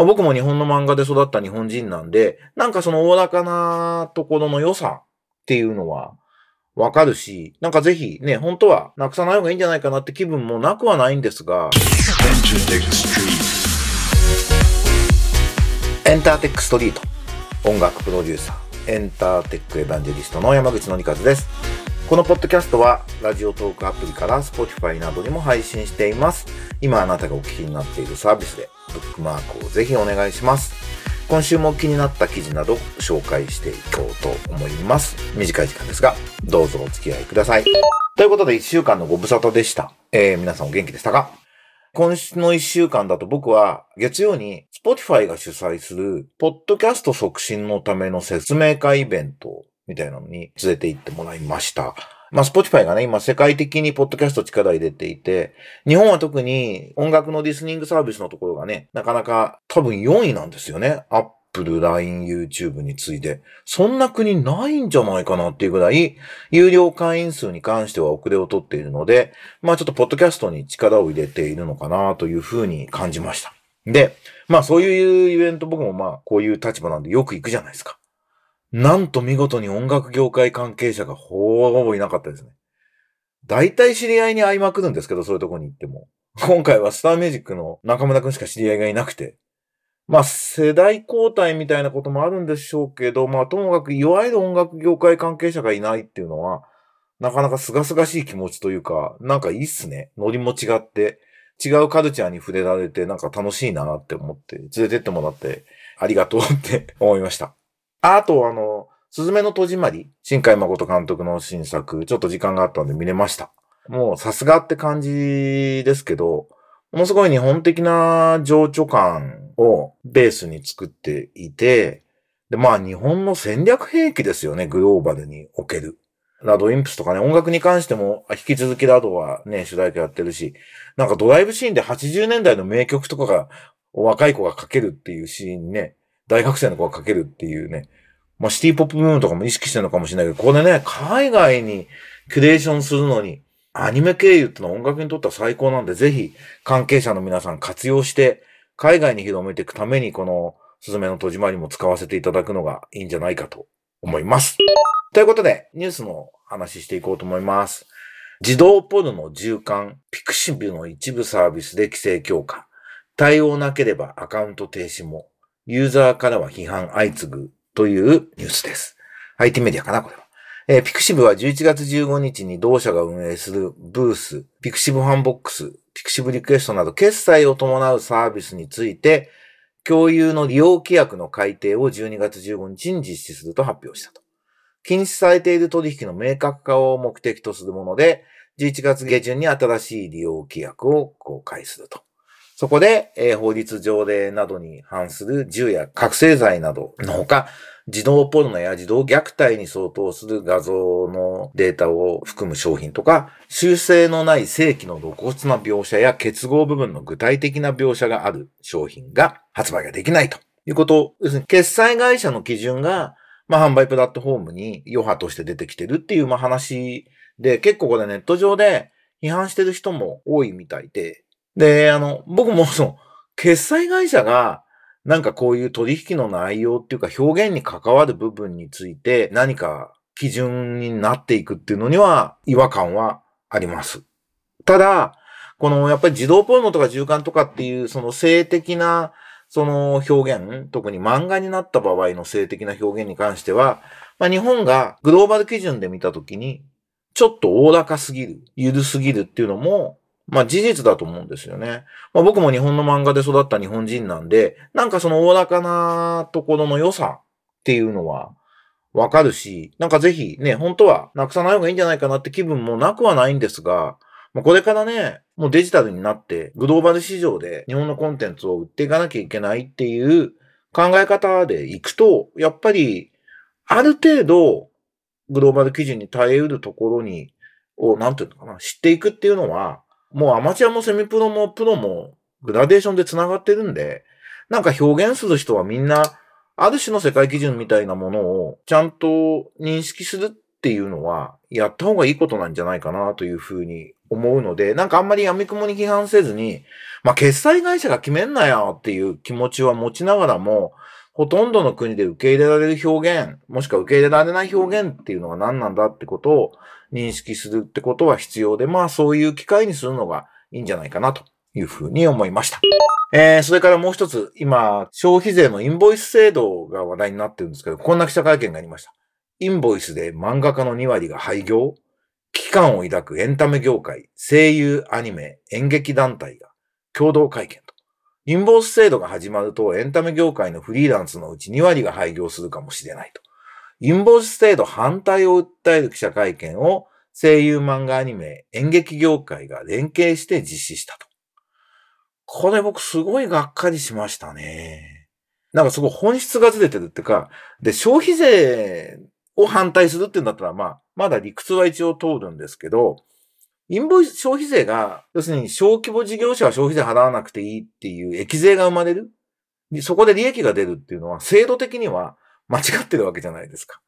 まあ、僕も日本の漫画で育った日本人なんで、なんかその大らかなところの良さっていうのはわかるし、なんかぜひね、本当はなくさない方がいいんじゃないかなって気分もなくはないんですが、エンターテックストリート。音楽プロデューサー。エンターテックエヴァンジェリストの山口のりかずです。このポッドキャストはラジオトークアプリから Spotify などにも配信しています。今あなたがお聞きになっているサービスでブックマークをぜひお願いします。今週も気になった記事など紹介していこうと思います。短い時間ですがどうぞお付き合いください。ということで1週間のご無沙汰でした、えー、皆さんお元気でしたか？今週の一週間だと僕は月曜に Spotify が主催するポッドキャスト促進のための説明会イベントみたいなのに連れて行ってもらいました。まあ、Spotify がね、今世界的にポッドキャスト力入れていて、日本は特に音楽のリスニングサービスのところがね、なかなか多分4位なんですよね。Apple、LINE、YouTube に次いで。そんな国ないんじゃないかなっていうぐらい、有料会員数に関しては遅れをとっているので、まあちょっとポッドキャストに力を入れているのかなというふうに感じました。で、まあそういうイベント僕もまあこういう立場なんでよく行くじゃないですか。なんと見事に音楽業界関係者がほぼほぼいなかったですね。大体知り合いに会いまくるんですけど、そういうとこに行っても。今回はスターミュージックの中村くんしか知り合いがいなくて、まあ、世代交代みたいなこともあるんでしょうけど、まあ、ともかく、いわゆる音楽業界関係者がいないっていうのは、なかなか清々しい気持ちというか、なんかいいっすね。ノリも違って、違うカルチャーに触れられて、なんか楽しいなって思って、連れてってもらって、ありがとうって思いました。あと、あの、すずめの戸締まり、新海誠監督の新作、ちょっと時間があったんで見れました。もう、さすがって感じですけど、ものすごい日本的な情緒感をベースに作っていて、で、まあ日本の戦略兵器ですよね、グローバルにおける。ラドインプスとかね、音楽に関しても引き続きラドはね、主題歌やってるし、なんかドライブシーンで80年代の名曲とかが若い子が書けるっていうシーンね、大学生の子が書けるっていうね、まあシティポップブームとかも意識してるのかもしれないけど、ここでね、海外にクリエーションするのに、アニメ経由ってのは音楽にとっては最高なんで、ぜひ関係者の皆さん活用して、海外に広めていくために、このすずめの戸締まりも使わせていただくのがいいんじゃないかと思います。ということで、ニュースの話していこうと思います。自動ポルノ重刊、ピクシブの一部サービスで規制強化。対応なければアカウント停止も。ユーザーからは批判相次ぐというニュースです。IT メディアかなこれは。えー、 pixivは11月15日に同社が運営する BOOTH、pixivFANBOX、pixivリクエストなど決済を伴うサービスについて、共通の利用規約の改定を12月15日に実施すると発表したと。禁止されている取引の明確化を目的とするもので、11月下旬に新しい利用規約を公開すると。そこで、えー、法律条例などに反する銃や覚醒剤などのほか、児童ポルノや児童虐待に相当する画像のデータを含む商品とか、修正のない正規の露骨な描写や結合部分の具体的な描写がある商品が発売ができないということ。要するに、決済会社の基準が、まあ、販売プラットフォームに余波として出てきてるっていう、まあ、話で、結構これネット上で批判してる人も多いみたいで、で、あの、僕もその、決済会社がなんかこういう取引の内容っていうか表現に関わる部分について何か基準になっていくっていうのには違和感はあります。ただ、このやっぱり自動ポルノとか循環とかっていうその性的なその表現、特に漫画になった場合の性的な表現に関しては、まあ、日本がグローバル基準で見たときに、ちょっとおおらかすぎる、ゆるすぎるっていうのもまあ事実だと思うんですよね。まあ僕も日本の漫画で育った日本人なんで、なんかそのおおらかなところの良さっていうのはわかるし、なんかぜひね、本当はなくさない方がいいんじゃないかなって気分もなくはないんですが、まあ、これからね、もうデジタルになってグローバル市場で日本のコンテンツを売っていかなきゃいけないっていう考え方でいくと、やっぱりある程度グローバル基準に耐えうるところに、を、なんていうのかな、知っていくっていうのは、もうアマチュアもセミプロもプロもグラデーションで繋がってるんで、なんか表現する人はみんな、ある種の世界基準みたいなものをちゃんと認識するっていうのは、やった方がいいことなんじゃないかなというふうに思うので、なんかあんまり闇雲に批判せずに、まあ決済会社が決めんなよっていう気持ちは持ちながらも、ほとんどの国で受け入れられる表現、もしくは受け入れられない表現っていうのが何なんだってことを認識するってことは必要で、まあそういう機会にするのがいいんじゃないかなというふうに思いました。えー、それからもう一つ、今、消費税のインボイス制度が話題になってるんですけど、こんな記者会見がありました。インボイスで漫画家の2割が廃業危機感を抱くエンタメ業界、声優、アニメ、演劇団体が共同会見と。インボイス制度が始まるとエンタメ業界のフリーランスのうち2割が廃業するかもしれないと。インボイス制度反対を訴える記者会見を声優漫画アニメ、演劇業界が連携して実施したと。これ僕すごいがっかりしましたね。なんかすごい本質がずれてるっていうか、で、消費税を反対するっていうんだったら、まあ、まだ理屈は一応通るんですけど、インボイス消費税が、要するに小規模事業者は消費税払わなくていいっていう益税が生まれる。そこで利益が出るっていうのは、制度的には間違ってるわけじゃないですか。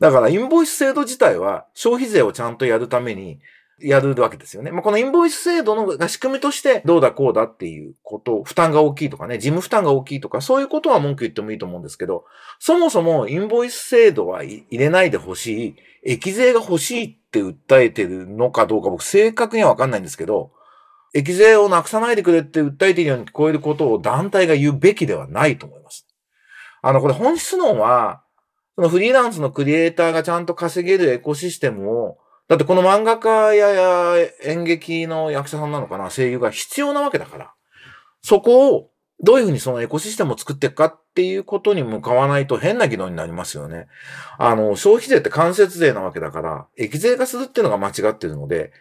だから、インボイス制度自体は消費税をちゃんとやるために、やるわけですよね。まあ、このインボイス制度の仕組みとしてどうだこうだっていうこと、負担が大きいとかね、事務負担が大きいとか、そういうことは文句言ってもいいと思うんですけど、そもそもインボイス制度は入れないでほしい、益税が欲しいって訴えてるのかどうか僕正確にはわかんないんですけど、益税をなくさないでくれって訴えているように聞こえることを団体が言うべきではないと思います。あの、これ本質論は、そのフリーランスのクリエイターがちゃんと稼げるエコシステムをだってこの漫画家や演劇の役者さんなのかな、声優が必要なわけだから。そこをどういうふうにそのエコシステムを作っていくかっていうことに向かわないと変な議論になりますよね。あの、消費税って間接税なわけだから、益税化するっていうのが間違ってるので、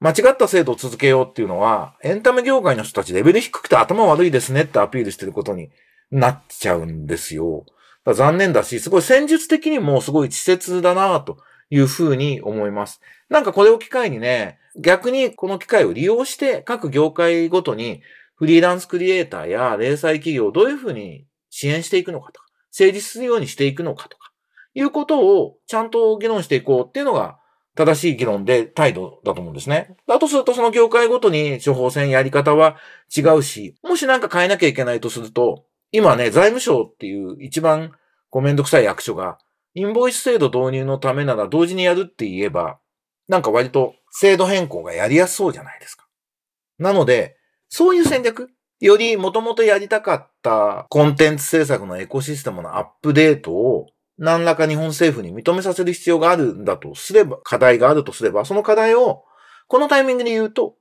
間違った制度を続けようっていうのは、エンタメ業界の人たちレベル低くて頭悪いですねってアピールしてることになっちゃうんですよ。残念だし、すごい戦術的にもすごい稚拙だなというふうに思います。なんかこれを機会にね、逆にこの機会を利用して各業界ごとにフリーランスクリエイターや零細企業をどういうふうに支援していくのかとか、成立するようにしていくのかとか、いうことをちゃんと議論していこうっていうのが正しい議論で態度だと思うんですね。だとするとその業界ごとに処方箋やり方は違うし、もしなんか変えなきゃいけないとすると、今ね、財務省っていう一番こうめんどくさい役所がインボイス制度導入のためなら同時にやるって言えば、なんか割と制度変更がやりやすそうじゃないですか。なので、そういう戦略、よりもともとやりたかったコンテンツ制作のエコシステムのアップデートを何らか日本政府に認めさせる必要があるんだとすれば、課題があるとすれば、その課題をこのタイミングで言うと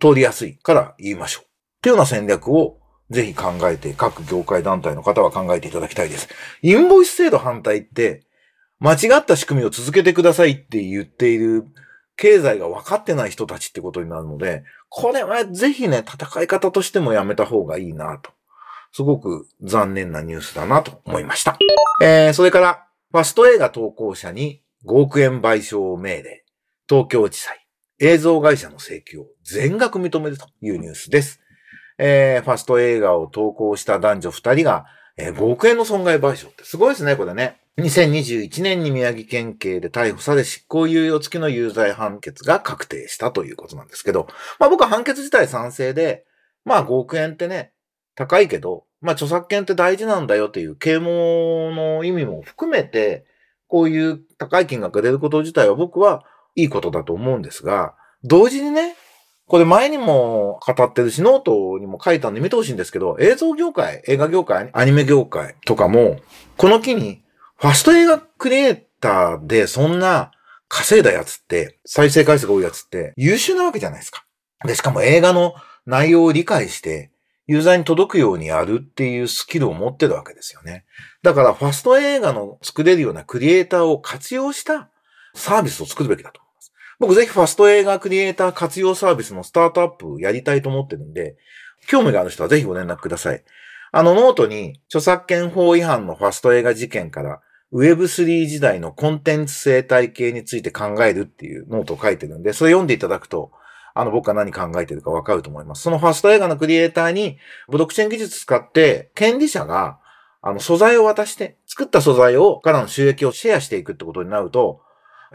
通りやすいから言いましょう。っていうような戦略をぜひ考えて、各業界団体の方は考えていただきたいです。インボイス制度反対って、間違った仕組みを続けてくださいって言っている経済が分かってない人たちってことになるので、これはぜひね、戦い方としてもやめた方がいいなと。すごく残念なニュースだなと思いました。えー、それから、ファスト映画投稿者に5億円賠償命令。東京地裁。映像会社の請求を全額認めるというニュースです。えー、ファスト映画を投稿した男女2人が、えー、5億円の損害賠償ってすごいですね、これね。2021年に宮城県警で逮捕され執行猶予付きの有罪判決が確定したということなんですけど、まあ僕は判決自体賛成で、まあ5億円ってね、高いけど、まあ著作権って大事なんだよっていう啓蒙の意味も含めて、こういう高い金額が出ること自体は僕はいいことだと思うんですが、同時にね、これ前にも語ってるし、ノートにも書いたんで見てほしいんですけど、映像業界、映画業界、アニメ業界とかも、この機にファスト映画クリエイターでそんな稼いだやつって、再生回数が多いやつって優秀なわけじゃないですか。で、しかも映画の内容を理解して、ユーザーに届くようにやるっていうスキルを持ってるわけですよね。だからファスト映画の作れるようなクリエイターを活用したサービスを作るべきだと。僕ぜひファスト映画クリエイター活用サービスのスタートアップやりたいと思ってるんで、興味がある人はぜひご連絡ください。あのノートに著作権法違反のファスト映画事件から Web3 時代のコンテンツ生態系について考えるっていうノートを書いてるんで、それ読んでいただくと、あの、僕が何考えてるかわかると思います。そのファスト映画のクリエイターに、ブロックチェーン技術使って、権利者が、あの、素材を渡して、作った素材を、からの収益をシェアしていくってことになると、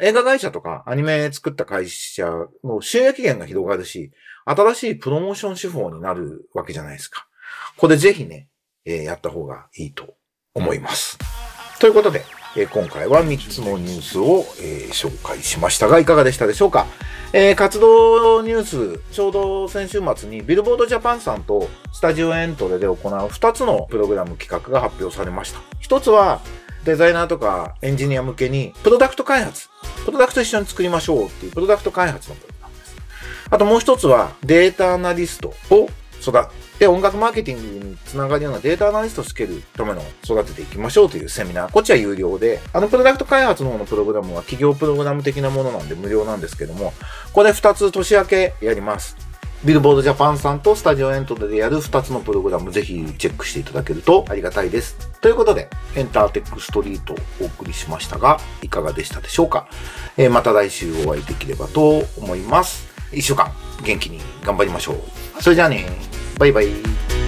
映画会社とかアニメ作った会社の収益源が広がるし、新しいプロモーション手法になるわけじゃないですか。これぜひね、えー、やった方がいいと思います。ということで、えー、今回は3つのニュースを、えー、紹介しましたが、いかがでしたでしょうか？えー、活動ニュース、ちょうど先週末にビルボードジャパンさんとスタジオエントレで行う2つのプログラム企画が発表されました。1つは、デザイナーとかエンジニア向けに、プロダクト開発、プロダクト一緒に作りましょうっていうプロダクト開発のプログラムです。あともう一つは、データアナリストを育て、音楽マーケティングにつながるようなデータアナリストをつけるための育てていきましょうというセミナー。こっちは有料で、あのプロダクト開発の方のプログラムは企業プログラム的なものなんで無料なんですけども、これ2つ年明けやります。ビルボードジャパンさんとスタジオエントリーでやる2つのプログラムぜひチェックしていただけるとありがたいです。ということで、エンターテックストリートをお送りしましたが、いかがでしたでしょうか、えー、また来週お会いできればと思います。1週間元気に頑張りましょう。それじゃあね、バイバイ。